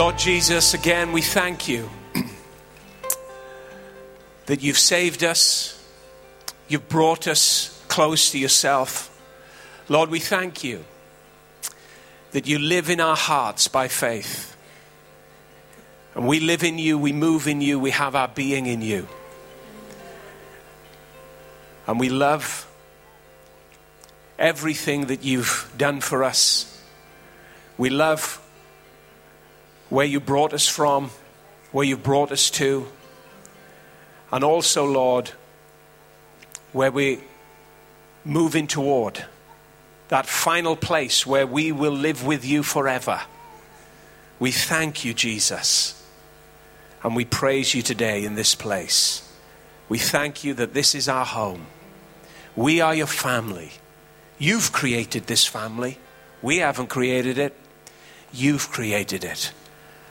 Lord Jesus, again, we thank you that you've saved us, you've brought us close to yourself. Lord, we thank you that you live in our hearts by faith. And we live in you, we move in you, we have our being in you. And we love everything that you've done for us. We love where you brought us from, where you brought us to, and also, Lord, where we moving toward that final place where we will live with you forever. We thank you, Jesus, and we praise you today in this place. We thank you that this is our home. We are your family. You've created this family. We haven't created it. You've created it.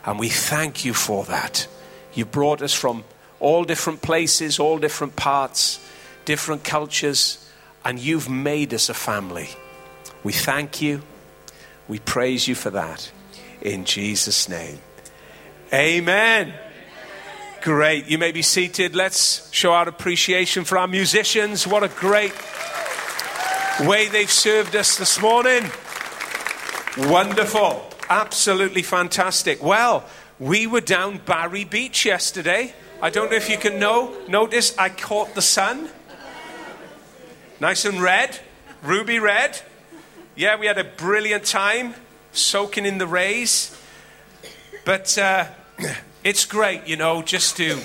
And we thank you for that. You brought us from all different places, all different parts, different cultures, and you've made us a family. We thank you. We praise you for that. In Jesus' name. Amen. Great. You may be seated. Let's show our appreciation for our musicians. What a great way they've served us this morning. Wonderful. Absolutely fantastic. Well, we were down Barry Beach yesterday. I don't know if you can know, notice I caught the sun. Nice and red, ruby red. Yeah, we had a brilliant time soaking in the rays. But uh, it's great, you know, just to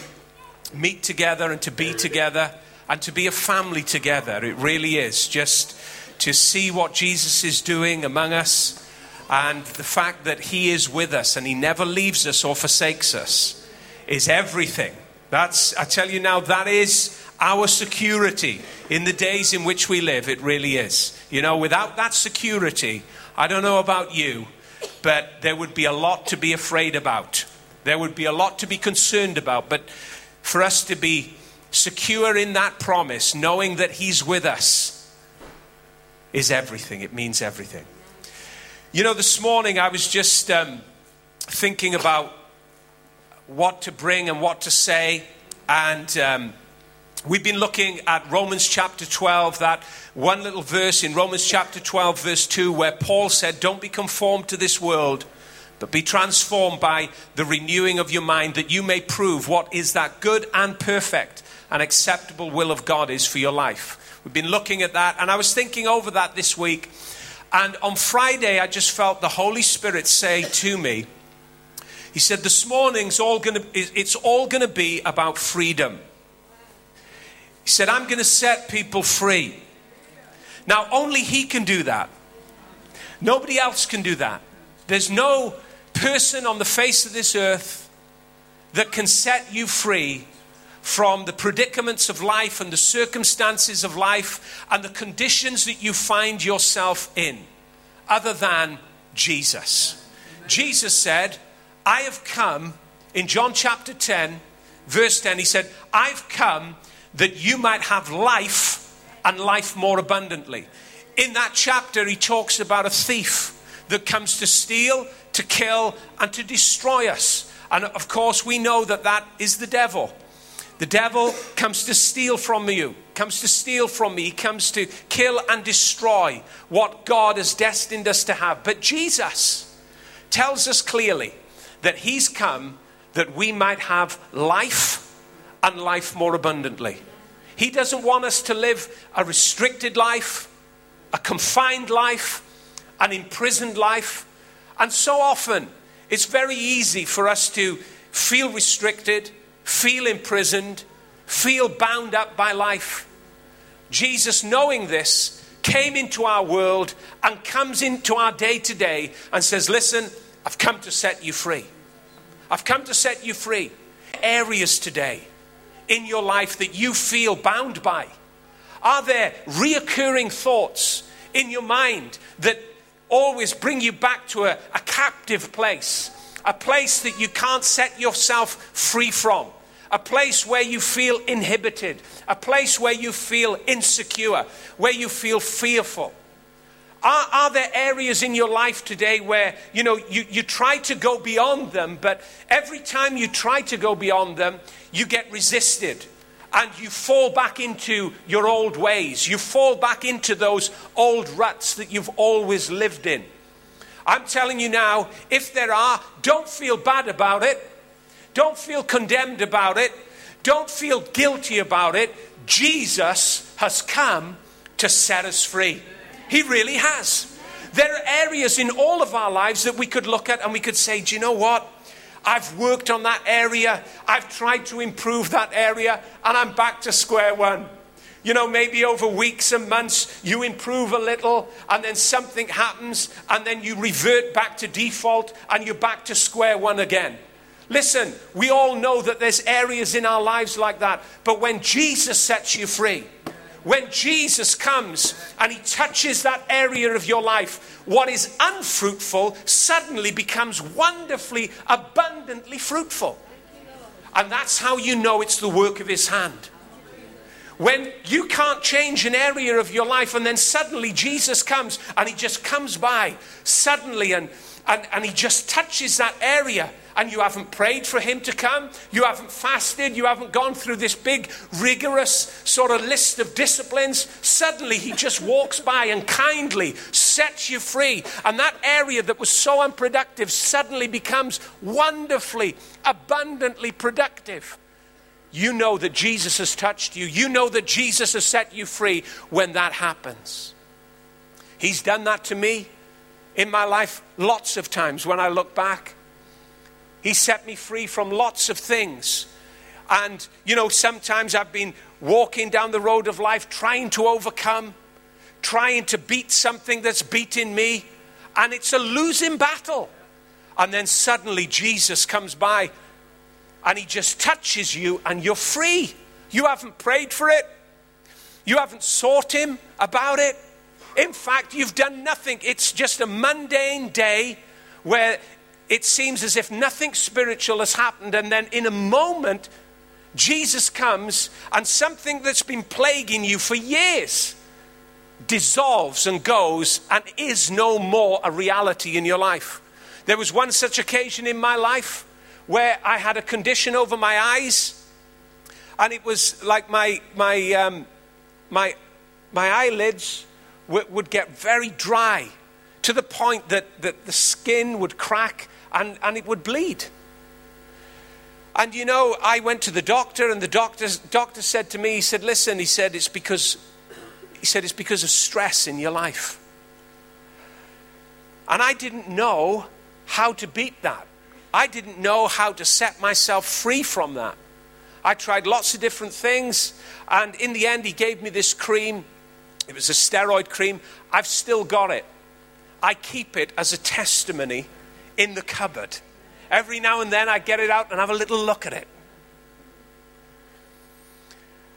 meet together and to be together and to be a family together. It really is. Just to see what Jesus is doing among us and the fact that He is with us and He never leaves us or forsakes us is everything. That's, I tell you now, that is our security in the days in which we live. It really is. You know, without that security, I don't know about you, but there would be a lot to be afraid about. There would be a lot to be concerned about. But for us to be secure in that promise, knowing that He's with us, is everything. It means everything. You know, this morning I was just um, thinking about what to bring and what to say, and um, we've been looking at Romans chapter 12, that one little verse in Romans chapter 12, verse 2, where Paul said, Don't be conformed to this world, but be transformed by the renewing of your mind, that you may prove what is that good and perfect and acceptable will of God is for your life. We've been looking at that, and I was thinking over that this week. And on Friday, I just felt the Holy Spirit say to me, He said, This morning's all gonna, it's all going to be about freedom. He said, I'm going to set people free. Now, only He can do that. Nobody else can do that. There's no person on the face of this earth that can set you free from the predicaments of life and the circumstances of life and the conditions that you find yourself in, other than Jesus. Jesus said, I have come, in John chapter 10, verse 10, he said, I've come that you might have life and life more abundantly. In that chapter, he talks about a thief that comes to steal, to kill, and to destroy us. And of course, we know that that is the devil. The devil comes to steal from you, comes to steal from me, comes to kill and destroy what God has destined us to have. But Jesus tells us clearly that he's come that we might have life and life more abundantly. He doesn't want us to live a restricted life, a confined life, an imprisoned life. And so often, it's very easy for us to feel restricted feel imprisoned, feel bound up by life. Jesus, knowing this, came into our world and comes into our day to day and says, Listen, I've come to set you free. I've come to set you free. Areas today in your life that you feel bound by? Are there reoccurring thoughts in your mind that always bring you back to a, a captive place? A place that you can't set yourself free from, a place where you feel inhibited, a place where you feel insecure, where you feel fearful. Are, are there areas in your life today where, you know, you, you try to go beyond them, but every time you try to go beyond them, you get resisted and you fall back into your old ways. You fall back into those old ruts that you've always lived in. I'm telling you now, if there are, don't feel bad about it. Don't feel condemned about it. Don't feel guilty about it. Jesus has come to set us free. He really has. There are areas in all of our lives that we could look at and we could say, do you know what? I've worked on that area. I've tried to improve that area, and I'm back to square one. You know, maybe over weeks and months, you improve a little, and then something happens, and then you revert back to default, and you're back to square one again. Listen, we all know that there's areas in our lives like that, but when Jesus sets you free, when Jesus comes and he touches that area of your life, what is unfruitful suddenly becomes wonderfully, abundantly fruitful. And that's how you know it's the work of his hand. When you can't change an area of your life and then suddenly Jesus comes and he just comes by suddenly and, and, and he just touches that area and you haven't prayed for him to come, you haven't fasted, you haven't gone through this big, rigorous sort of list of disciplines, suddenly he just walks by and kindly sets you free. And that area that was so unproductive suddenly becomes wonderfully, abundantly productive. You know that Jesus has touched you. You know that Jesus has set you free when that happens. He's done that to me in my life lots of times when I look back. He set me free from lots of things. And, you know, sometimes I've been walking down the road of life trying to overcome, trying to beat something that's beating me, and it's a losing battle. And then suddenly Jesus comes by and he just touches you and you're free. You haven't prayed for it, you haven't sought him about it. In fact, you've done nothing. It's just a mundane day where it seems as if nothing spiritual has happened, and then in a moment, Jesus comes and something that's been plaguing you for years dissolves and goes and is no more a reality in your life. There was one such occasion in my life where I had a condition over my eyes, and it was like my, my, um, my, my eyelids w- would get very dry to the point that, that the skin would crack and, and it would bleed. And you know, I went to the doctor, and the doctor, doctor said to me, he said, Listen, he said, it's because, he said, it's because of stress in your life. And I didn't know how to beat that. I didn't know how to set myself free from that. I tried lots of different things, and in the end, he gave me this cream. It was a steroid cream. I've still got it. I keep it as a testimony in the cupboard. Every now and then I get it out and have a little look at it.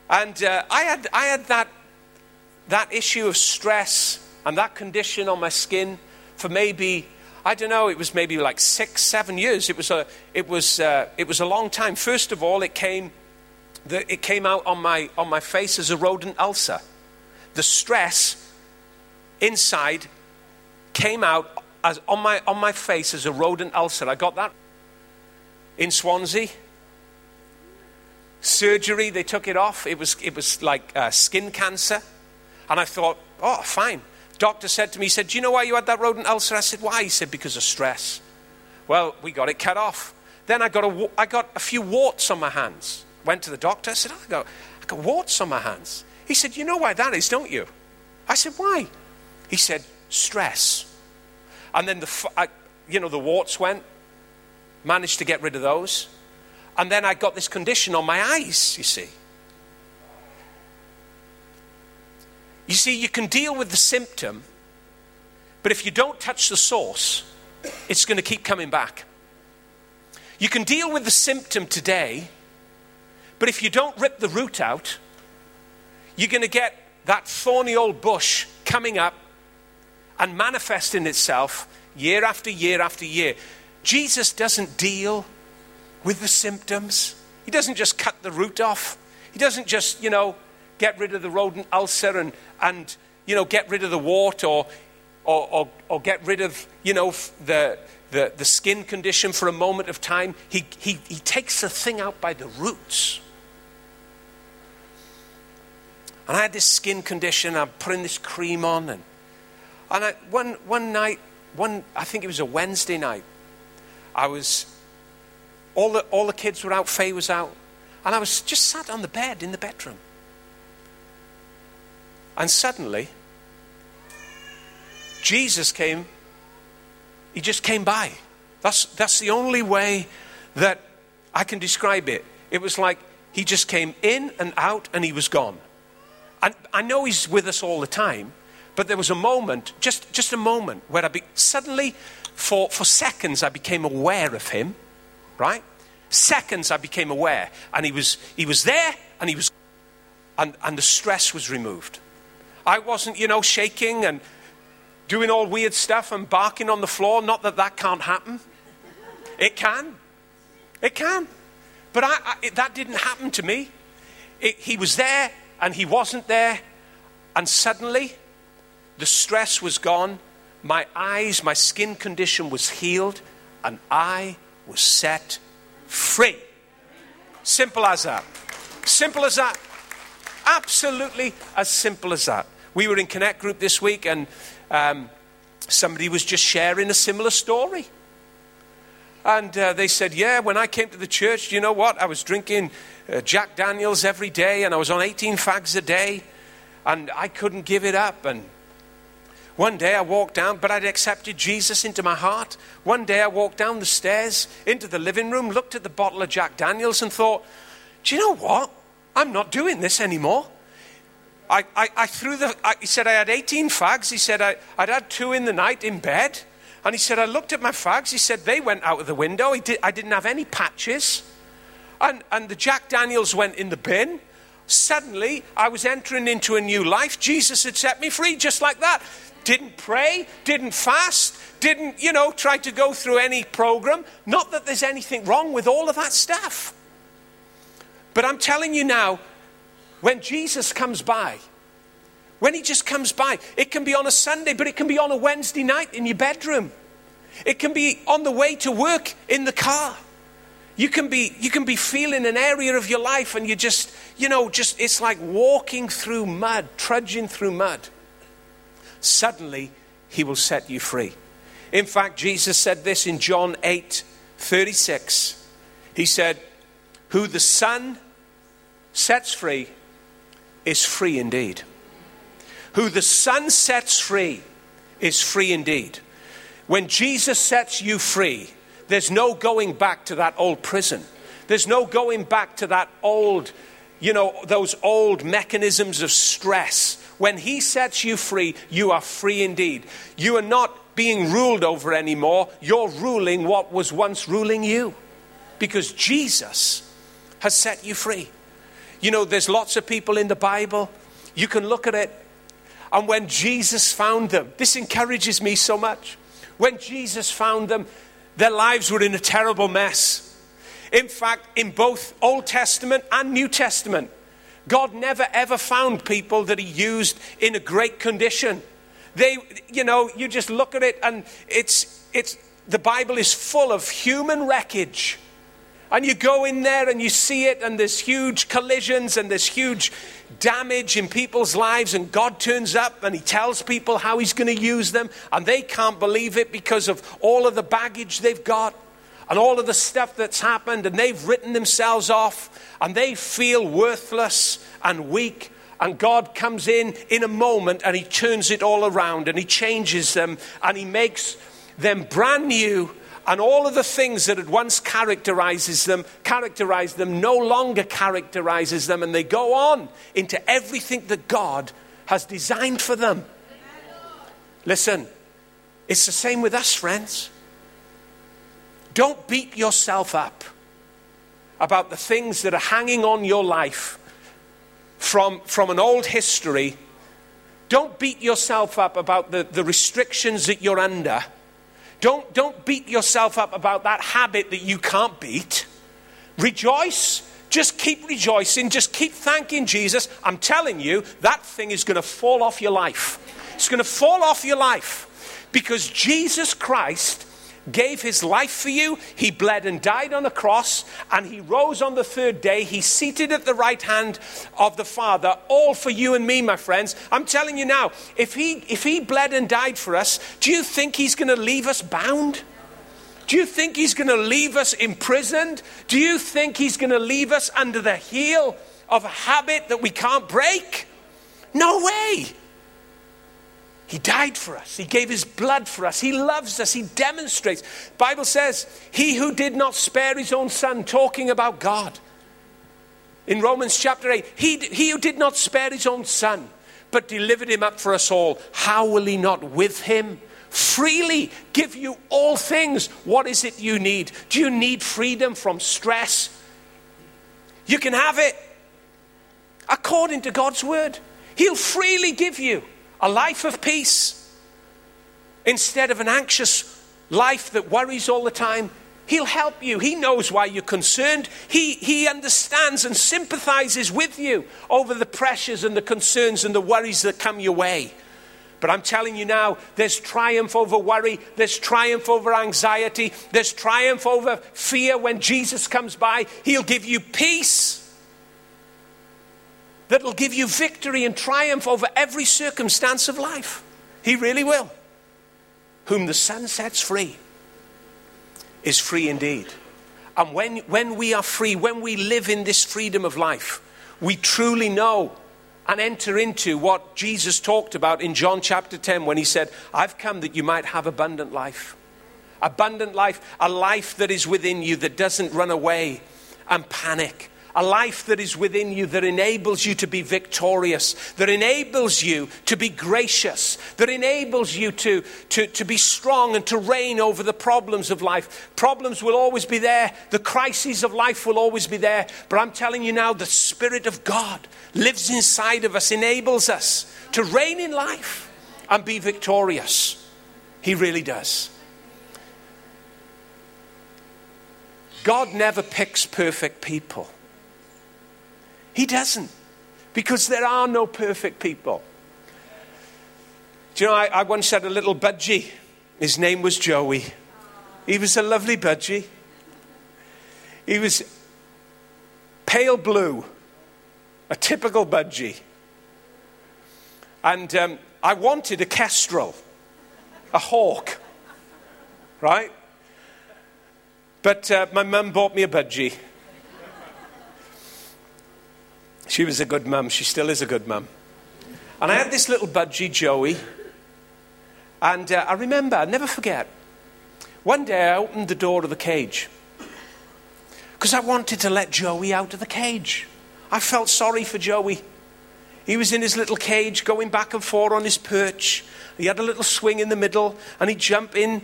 And uh, I had, I had that, that issue of stress and that condition on my skin for maybe, I don't know, it was maybe like six, seven years. It was a, it was, uh, it was a long time. First of all, it came, the, it came out on my, on my face as a rodent ulcer. The stress inside came out as on my, on my face as a rodent ulcer. I got that in Swansea. Surgery, they took it off. It was, it was like uh, skin cancer. And I thought, oh, fine. Doctor said to me, he said, Do you know why you had that rodent ulcer? I said, Why? He said, Because of stress. Well, we got it cut off. Then I got a, I got a few warts on my hands. Went to the doctor. I said, I, got, I got warts on my hands. He said, You know why that is, don't you? I said, Why? He said, Stress. And then the, I, you know, the warts went, managed to get rid of those. And then I got this condition on my eyes, you see. You see, you can deal with the symptom, but if you don't touch the source, it's going to keep coming back. You can deal with the symptom today, but if you don't rip the root out, you're going to get that thorny old bush coming up and manifesting itself year after year after year. Jesus doesn't deal with the symptoms. He doesn't just cut the root off. He doesn't just, you know, get rid of the rodent ulcer and, and you know, get rid of the wart or, or, or, or get rid of, you know, the, the, the skin condition for a moment of time. He, he, he takes the thing out by the roots. And I had this skin condition, I'm putting this cream on. And, and I, one, one night, one, I think it was a Wednesday night, I was, all the, all the kids were out, Faye was out, and I was just sat on the bed in the bedroom. And suddenly, Jesus came, he just came by. That's, that's the only way that I can describe it. It was like he just came in and out and he was gone. And I know he's with us all the time, but there was a moment, just, just a moment, where I be, suddenly, for, for seconds, I became aware of him, right? Seconds I became aware. And he was, he was there and he was, and, and the stress was removed. I wasn't, you know, shaking and doing all weird stuff and barking on the floor. Not that that can't happen. It can. It can. But I, I, it, that didn't happen to me. It, he was there and he wasn't there. And suddenly, the stress was gone. My eyes, my skin condition was healed, and I was set free. Simple as that. Simple as that. Absolutely as simple as that. We were in Connect Group this week, and um, somebody was just sharing a similar story. And uh, they said, Yeah, when I came to the church, you know what? I was drinking uh, Jack Daniels every day, and I was on 18 fags a day, and I couldn't give it up. And one day I walked down, but I'd accepted Jesus into my heart. One day I walked down the stairs into the living room, looked at the bottle of Jack Daniels, and thought, Do you know what? I'm not doing this anymore. I, I, I threw the, I, he said I had 18 fags. He said I, I'd had two in the night in bed. And he said, I looked at my fags. He said, they went out of the window. He Did, I didn't have any patches. And, and the Jack Daniels went in the bin. Suddenly, I was entering into a new life. Jesus had set me free just like that. Didn't pray, didn't fast, didn't, you know, try to go through any program. Not that there's anything wrong with all of that stuff. But I'm telling you now, when Jesus comes by, when he just comes by, it can be on a Sunday, but it can be on a Wednesday night in your bedroom. It can be on the way to work in the car. You can be, you can be feeling an area of your life and you just, you know, just, it's like walking through mud, trudging through mud. Suddenly, he will set you free. In fact, Jesus said this in John 8 36. He said, Who the Son sets free is free indeed. Who the Son sets free is free indeed. When Jesus sets you free, there's no going back to that old prison. There's no going back to that old, you know, those old mechanisms of stress. When He sets you free, you are free indeed. You are not being ruled over anymore. You're ruling what was once ruling you because Jesus has set you free. You know, there's lots of people in the Bible. You can look at it. And when Jesus found them, this encourages me so much. When Jesus found them, their lives were in a terrible mess. In fact, in both Old Testament and New Testament, God never ever found people that He used in a great condition. They, you know, you just look at it and it's, it's, the Bible is full of human wreckage and you go in there and you see it, and there's huge collisions and there's huge damage in people's lives, and God turns up and He tells people how He's going to use them, and they can't believe it because of all of the baggage they've got and all of the stuff that's happened, and they've written themselves off, and they feel worthless and weak. And God comes in in a moment and He turns it all around and He changes them and He makes them brand new and all of the things that had once characterizes them, characterized them, no longer characterizes them, and they go on into everything that God has designed for them. Listen, it's the same with us, friends. Don't beat yourself up about the things that are hanging on your life from, from an old history. Don't beat yourself up about the, the restrictions that you're under don't, don't beat yourself up about that habit that you can't beat. Rejoice. Just keep rejoicing. Just keep thanking Jesus. I'm telling you, that thing is going to fall off your life. It's going to fall off your life. Because Jesus Christ gave his life for you. He bled and died on a cross, and he rose on the third day. He's seated at the right hand of the Father, all for you and me, my friends. I'm telling you now, if he, if he bled and died for us, do you think he's going to leave us bound? Do you think he's going to leave us imprisoned? Do you think he's going to leave us under the heel of a habit that we can't break? No way. He died for us. He gave his blood for us. He loves us. He demonstrates. Bible says, "He who did not spare his own son," talking about God. In Romans chapter 8, he, he who did not spare his own son, but delivered him up for us all, how will he not with him freely give you all things? What is it you need? Do you need freedom from stress? You can have it according to God's word. He'll freely give you a life of peace instead of an anxious life that worries all the time. He'll help you. He knows why you're concerned. He, he understands and sympathizes with you over the pressures and the concerns and the worries that come your way. But I'm telling you now, there's triumph over worry, there's triumph over anxiety, there's triumph over fear when Jesus comes by. He'll give you peace that'll give you victory and triumph over every circumstance of life. He really will. Whom the Son sets free is free indeed. And when, when we are free, when we live in this freedom of life, we truly know and enter into what Jesus talked about in John chapter 10 when he said, I've come that you might have abundant life. Abundant life, a life that is within you that doesn't run away and panic a life that is within you that enables you to be victorious, that enables you to be gracious, that enables you to, to, to be strong and to reign over the problems of life. Problems will always be there, the crises of life will always be there. But I'm telling you now, the Spirit of God lives inside of us, enables us to reign in life and be victorious. He really does. God never picks perfect people. He doesn't, because there are no perfect people. Do you know, I, I once had a little budgie. His name was Joey. He was a lovely budgie. He was pale blue, a typical budgie. And um, I wanted a kestrel, a hawk, right? But uh, my mum bought me a budgie. She was a good mum. She still is a good mum. And I had this little budgie, Joey. And uh, I remember, I'll never forget, one day I opened the door of the cage because I wanted to let Joey out of the cage. I felt sorry for Joey. He was in his little cage going back and forth on his perch. He had a little swing in the middle and he'd jump in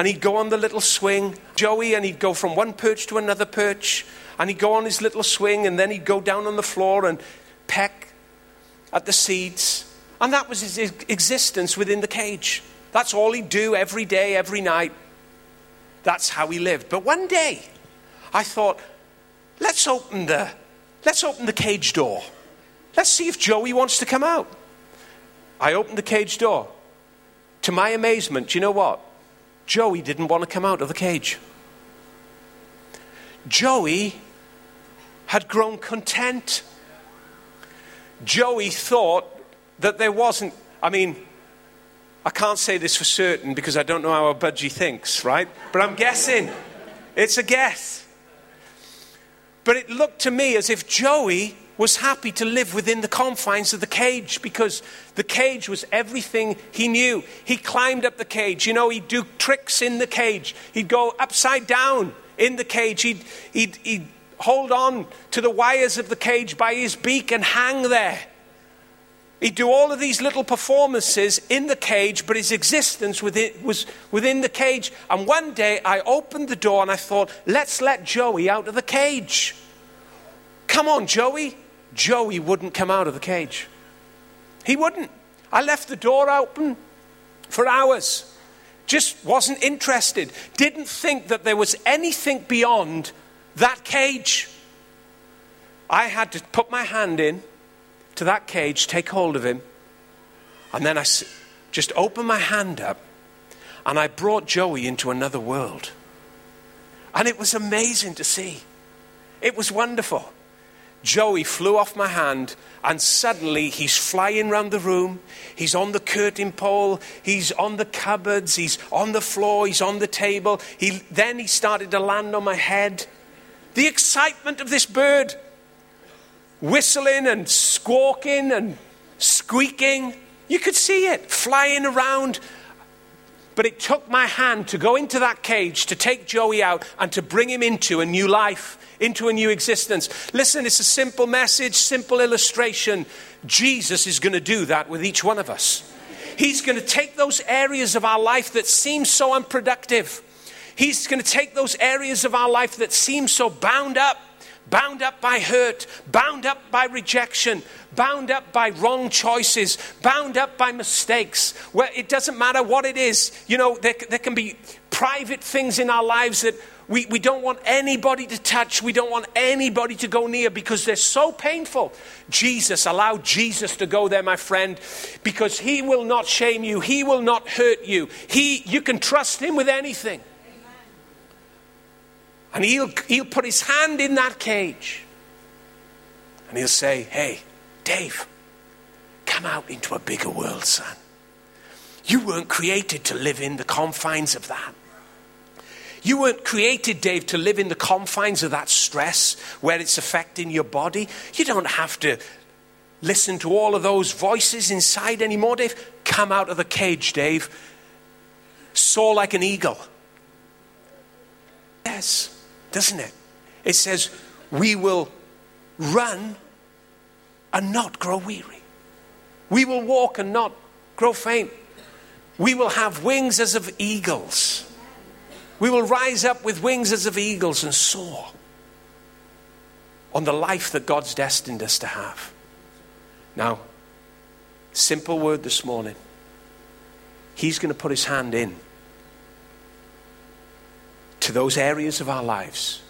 and he'd go on the little swing, Joey, and he'd go from one perch to another perch and he'd go on his little swing and then he'd go down on the floor and peck at the seeds. And that was his existence within the cage. That's all he'd do every day, every night. That's how he lived. But one day, I thought, let's open the, let's open the cage door. Let's see if Joey wants to come out. I opened the cage door. To my amazement, do you know what? Joey didn't want to come out of the cage. Joey had grown content. Joey thought that there wasn't, I mean, I can't say this for certain because I don't know how a budgie thinks, right? But I'm guessing. It's a guess. But it looked to me as if Joey was happy to live within the confines of the cage because the cage was everything he knew. He climbed up the cage. You know, he'd do tricks in the cage. He'd go upside down in the cage. He'd, he'd, he'd hold on to the wires of the cage by his beak and hang there. He'd do all of these little performances in the cage, but his existence within, was within the cage. And one day I opened the door and I thought, let's let Joey out of the cage. Come on, Joey. Joey wouldn't come out of the cage. He wouldn't. I left the door open for hours. Just wasn't interested. Didn't think that there was anything beyond that cage. I had to put my hand in to that cage, take hold of him, and then I just opened my hand up and I brought Joey into another world. And it was amazing to see. It was wonderful. Joey flew off my hand, and suddenly he's flying around the room. He's on the curtain pole, he's on the cupboards, he's on the floor, he's on the table. He, then he started to land on my head. The excitement of this bird, whistling and squawking and squeaking. You could see it flying around. But it took my hand to go into that cage, to take Joey out, and to bring him into a new life into a new existence. Listen, it's a simple message, simple illustration. Jesus is going to do that with each one of us. He's going to take those areas of our life that seem so unproductive. He's going to take those areas of our life that seem so bound up, bound up by hurt, bound up by rejection, bound up by wrong choices, bound up by mistakes, where it doesn't matter what it is. You know, there, there can be private things in our lives that we, we don't want anybody to touch. We don't want anybody to go near because they're so painful. Jesus, allow Jesus to go there, my friend, because he will not shame you. He will not hurt you. He, you can trust him with anything. And he'll, he'll put his hand in that cage and he'll say, Hey, Dave, come out into a bigger world, son. You weren't created to live in the confines of that. You weren't created, Dave, to live in the confines of that stress where it's affecting your body. You don't have to listen to all of those voices inside anymore, Dave. Come out of the cage, Dave. Soar like an eagle. Yes, doesn't it? It says, We will run and not grow weary. We will walk and not grow faint. We will have wings as of eagles. We will rise up with wings as of eagles and soar on the life that God's destined us to have. Now, simple word this morning. He's going to put his hand in to those areas of our lives,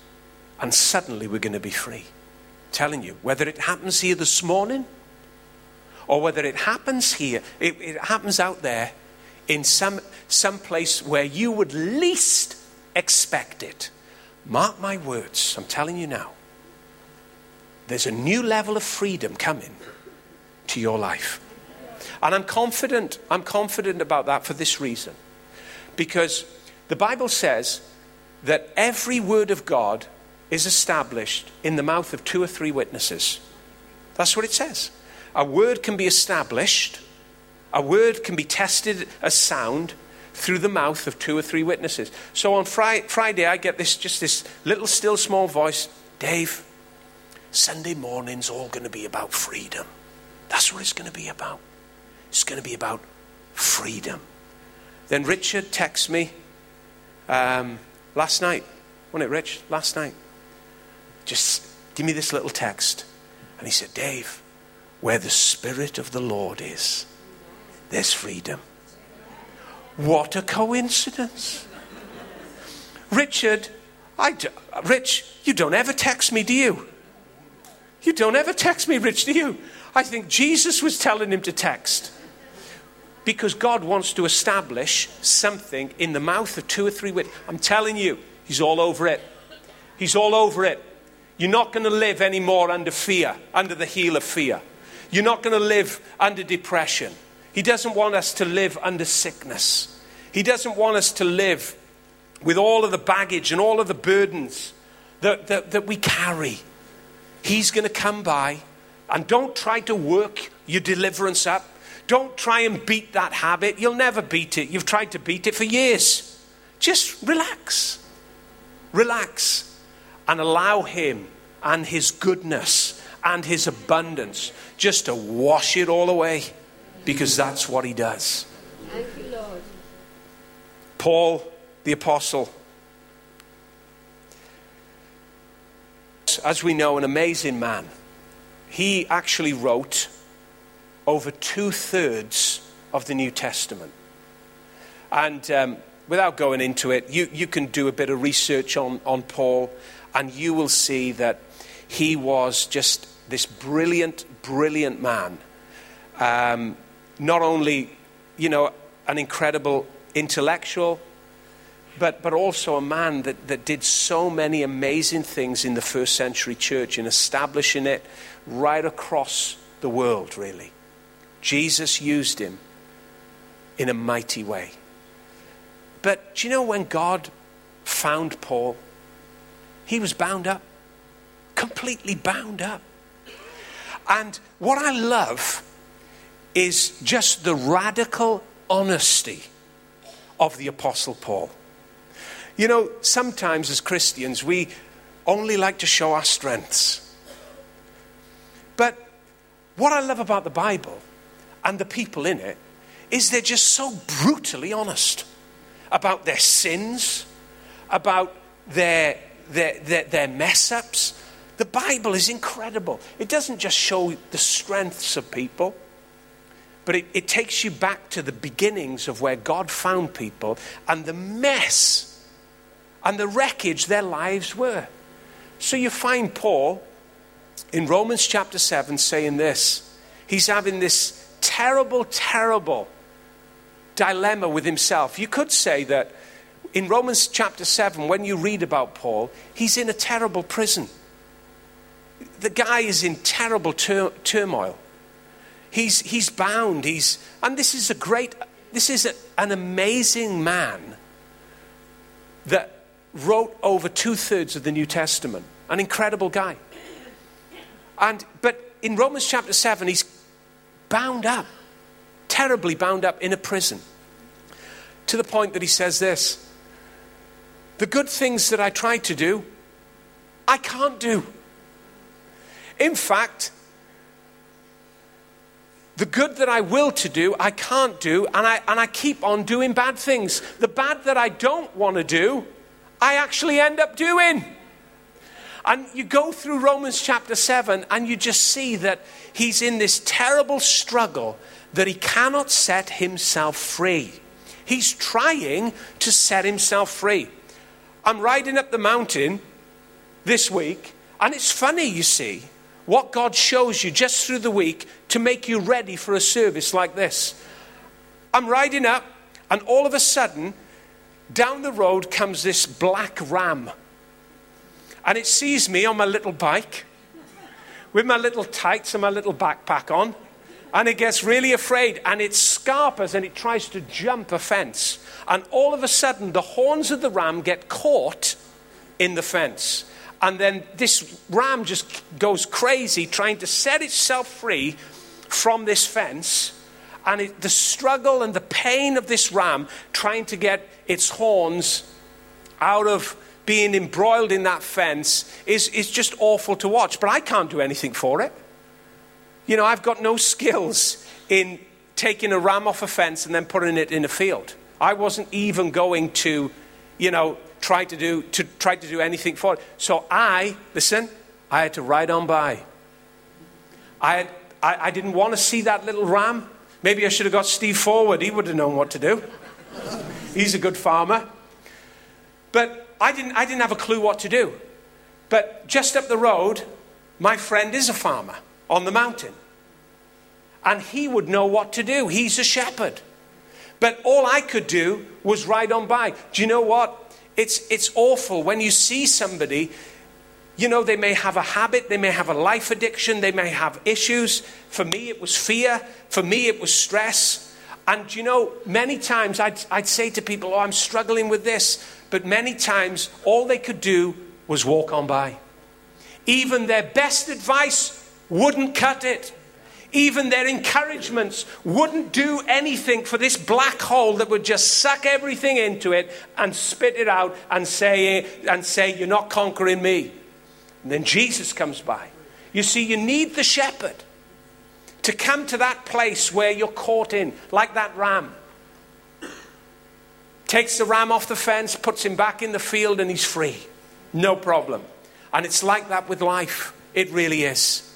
and suddenly we're going to be free. I'm telling you, whether it happens here this morning or whether it happens here, it, it happens out there in some, some place where you would least expect it. Mark my words, I'm telling you now. There's a new level of freedom coming to your life. And I'm confident, I'm confident about that for this reason. Because the Bible says that every word of God is established in the mouth of two or three witnesses. That's what it says. A word can be established, a word can be tested as sound through the mouth of two or three witnesses. So on Friday, I get this just this little, still, small voice Dave, Sunday morning's all going to be about freedom. That's what it's going to be about. It's going to be about freedom. Then Richard texts me um, last night. Wasn't it, Rich? Last night. Just give me this little text. And he said, Dave, where the Spirit of the Lord is, there's freedom. What a coincidence. Richard, I do, Rich, you don't ever text me, do you? You don't ever text me, Rich, do you? I think Jesus was telling him to text. Because God wants to establish something in the mouth of two or three witnesses. I'm telling you, He's all over it. He's all over it. You're not going to live anymore under fear, under the heel of fear. You're not going to live under depression. He doesn't want us to live under sickness. He doesn't want us to live with all of the baggage and all of the burdens that, that, that we carry. He's going to come by. And don't try to work your deliverance up. Don't try and beat that habit. You'll never beat it. You've tried to beat it for years. Just relax. Relax. And allow Him and His goodness and His abundance just to wash it all away because that's what he does. Thank you, Lord. Paul the Apostle, as we know, an amazing man. He actually wrote over two thirds of the New Testament. And um, without going into it, you, you can do a bit of research on, on Paul, and you will see that he was just this brilliant, brilliant man. Um, not only, you know, an incredible intellectual, but, but also a man that, that did so many amazing things in the first century church in establishing it right across the world, really. Jesus used him in a mighty way. But do you know when God found Paul? He was bound up, completely bound up. And what I love is just the radical honesty of the Apostle Paul. You know, sometimes as Christians, we only like to show our strengths. But what I love about the Bible and the people in it is they're just so brutally honest about their sins, about their, their, their, their mess ups. The Bible is incredible. It doesn't just show the strengths of people, but it, it takes you back to the beginnings of where God found people and the mess and the wreckage their lives were. So you find Paul in Romans chapter 7 saying this. He's having this terrible, terrible dilemma with himself. You could say that in Romans chapter 7, when you read about Paul, he's in a terrible prison. The guy is in terrible tur- turmoil. He's, he's bound. He's, and this is a great, this is a, an amazing man that wrote over two thirds of the New Testament. An incredible guy. And, but in Romans chapter 7, he's bound up, terribly bound up in a prison to the point that he says this The good things that I try to do, I can't do. In fact, the good that I will to do, I can't do, and I, and I keep on doing bad things. The bad that I don't want to do, I actually end up doing. And you go through Romans chapter 7 and you just see that he's in this terrible struggle that he cannot set himself free. He's trying to set himself free. I'm riding up the mountain this week, and it's funny, you see, what God shows you just through the week to make you ready for a service like this. I'm riding up, and all of a sudden, down the road comes this black ram. And it sees me on my little bike with my little tights and my little backpack on and it gets really afraid and it scarpers and it tries to jump a fence. And all of a sudden, the horns of the ram get caught in the fence. And then this ram just goes crazy trying to set itself free from this fence. And it, the struggle and the pain of this ram trying to get its horns out of being embroiled in that fence is, is just awful to watch. But I can't do anything for it. You know, I've got no skills in taking a ram off a fence and then putting it in a field. I wasn't even going to, you know, try to do to try to do anything for it. So I, listen, I had to ride on by. I, had, I, I didn't want to see that little ram. Maybe I should have got Steve forward. He would have known what to do. He's a good farmer. But I didn't, I didn't have a clue what to do. But just up the road, my friend is a farmer on the mountain. And he would know what to do. He's a shepherd. But all I could do was ride on by. Do you know what? It's, it's awful when you see somebody, you know, they may have a habit, they may have a life addiction, they may have issues. For me, it was fear. For me, it was stress. And you know, many times I'd, I'd say to people, Oh, I'm struggling with this. But many times, all they could do was walk on by. Even their best advice wouldn't cut it. Even their encouragements wouldn't do anything for this black hole that would just suck everything into it and spit it out and say, and say You're not conquering me. And then Jesus comes by. You see, you need the shepherd to come to that place where you're caught in, like that ram. Takes the ram off the fence, puts him back in the field, and he's free. No problem. And it's like that with life. It really is.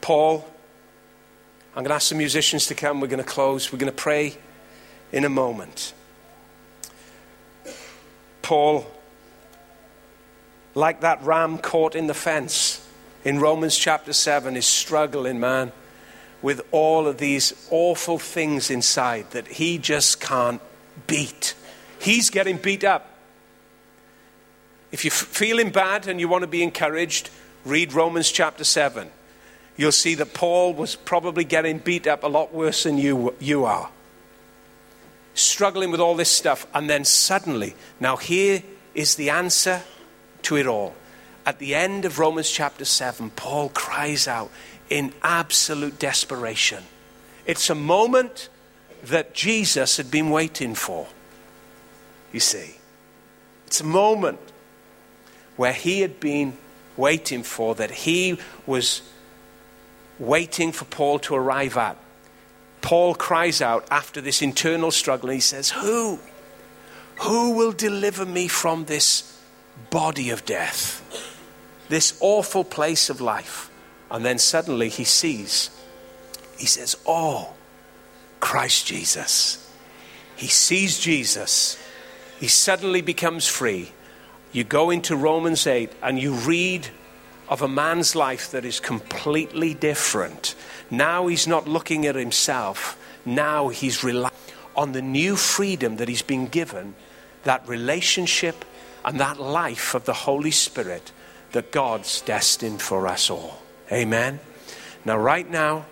Paul. I'm going to ask the musicians to come. We're going to close. We're going to pray in a moment. Paul, like that ram caught in the fence in Romans chapter 7, is struggling, man, with all of these awful things inside that he just can't beat. He's getting beat up. If you're feeling bad and you want to be encouraged, read Romans chapter 7. You'll see that Paul was probably getting beat up a lot worse than you, you are. Struggling with all this stuff. And then suddenly, now here is the answer to it all. At the end of Romans chapter 7, Paul cries out in absolute desperation. It's a moment that Jesus had been waiting for. You see, it's a moment where he had been waiting for, that he was waiting for Paul to arrive at. Paul cries out after this internal struggle, he says, Who? Who will deliver me from this body of death? This awful place of life. And then suddenly he sees, he says, Oh, Christ Jesus. He sees Jesus. He suddenly becomes free you go into Romans 8 and you read of a man's life that is completely different. Now he's not looking at himself, now he's relying on the new freedom that he's been given, that relationship and that life of the Holy Spirit that God's destined for us all. Amen. Now, right now,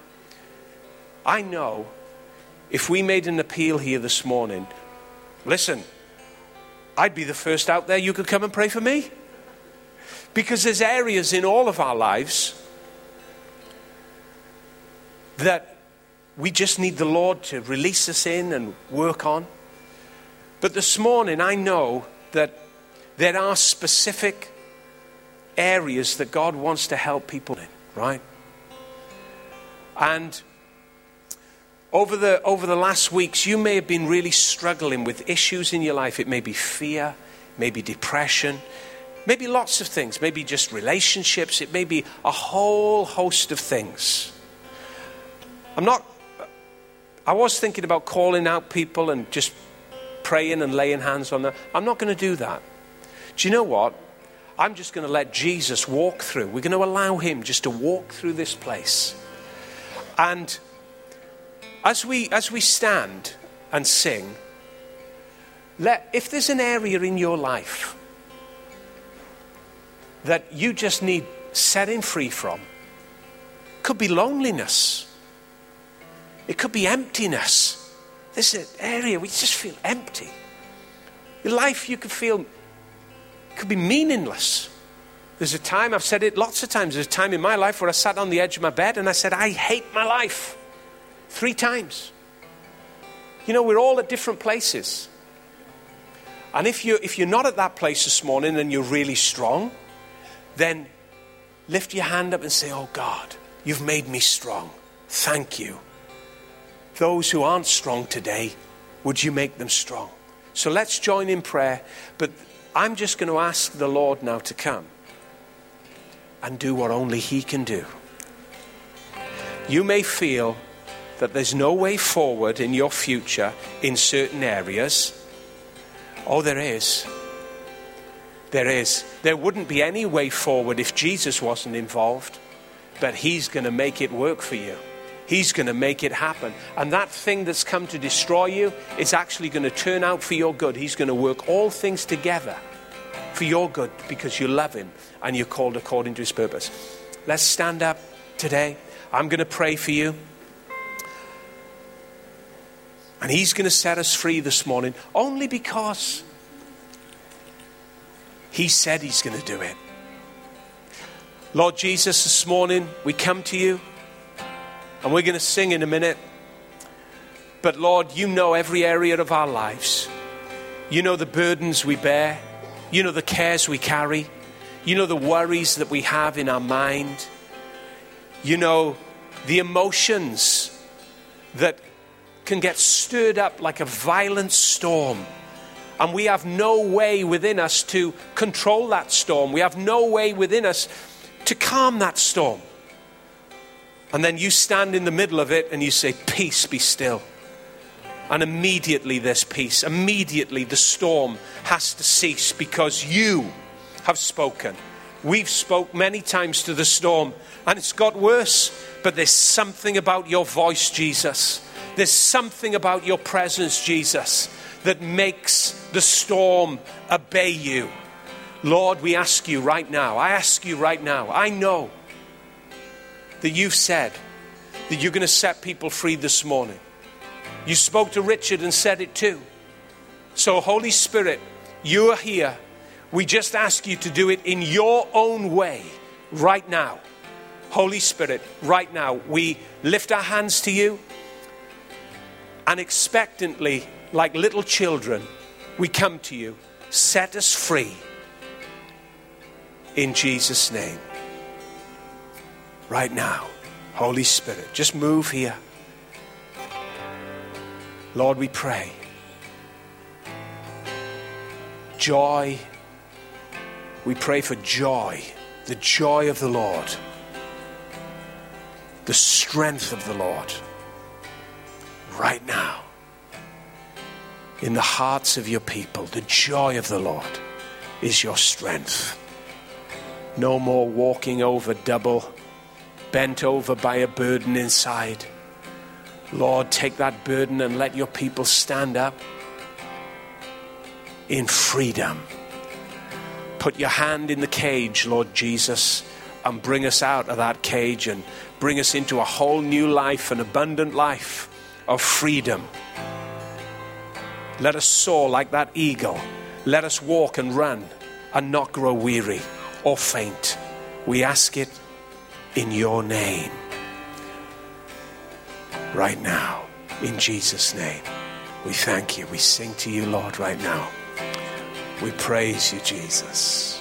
I know if we made an appeal here this morning, listen, I'd be the first out there you could come and pray for me. Because there's areas in all of our lives that we just need the Lord to release us in and work on. But this morning, I know that there are specific areas that God wants to help people in, right? And over the, over the last weeks, you may have been really struggling with issues in your life. It may be fear, maybe depression, maybe lots of things, maybe just relationships, it may be a whole host of things. I'm not, I was thinking about calling out people and just praying and laying hands on them. I'm not going to do that. Do you know what? I'm just going to let Jesus walk through. We're going to allow him just to walk through this place. And as we, as we stand and sing, let, if there's an area in your life that you just need setting free from, could be loneliness, it could be emptiness. There's an area we just feel empty. Your life, you could feel, could be meaningless. There's a time, I've said it lots of times, there's a time in my life where I sat on the edge of my bed and I said, I hate my life. Three times. You know, we're all at different places. And if you're, if you're not at that place this morning and you're really strong, then lift your hand up and say, Oh God, you've made me strong. Thank you. Those who aren't strong today, would you make them strong? So let's join in prayer. But I'm just going to ask the Lord now to come and do what only He can do. You may feel that there's no way forward in your future in certain areas. Oh, there is. There is. There wouldn't be any way forward if Jesus wasn't involved, but He's going to make it work for you. He's going to make it happen. And that thing that's come to destroy you is actually going to turn out for your good. He's going to work all things together for your good because you love Him and you're called according to His purpose. Let's stand up today. I'm going to pray for you. And He's going to set us free this morning only because He said He's going to do it. Lord Jesus, this morning we come to you and we're going to sing in a minute. But Lord, you know every area of our lives. You know the burdens we bear. You know the cares we carry. You know the worries that we have in our mind. You know the emotions that can get stirred up like a violent storm. And we have no way within us to control that storm. We have no way within us to calm that storm. And then you stand in the middle of it and you say, Peace, be still. And immediately there's peace. Immediately the storm has to cease because you have spoken. We've spoke many times to the storm and it's got worse. But there's something about your voice, Jesus. There's something about your presence, Jesus, that makes the storm obey you. Lord, we ask you right now, I ask you right now, I know that you've said that you're going to set people free this morning. You spoke to Richard and said it too. So, Holy Spirit, you are here. We just ask you to do it in your own way right now. Holy Spirit, right now, we lift our hands to you and expectantly, like little children, we come to you. Set us free in Jesus' name. Right now, Holy Spirit, just move here. Lord, we pray. Joy. We pray for joy, the joy of the Lord, the strength of the Lord, right now, in the hearts of your people. The joy of the Lord is your strength. No more walking over double, bent over by a burden inside. Lord, take that burden and let your people stand up in freedom. Put your hand in the cage, Lord Jesus, and bring us out of that cage and bring us into a whole new life, an abundant life of freedom. Let us soar like that eagle. Let us walk and run and not grow weary or faint. We ask it in your name. Right now, in Jesus' name. We thank you. We sing to you, Lord, right now. We praise you, Jesus.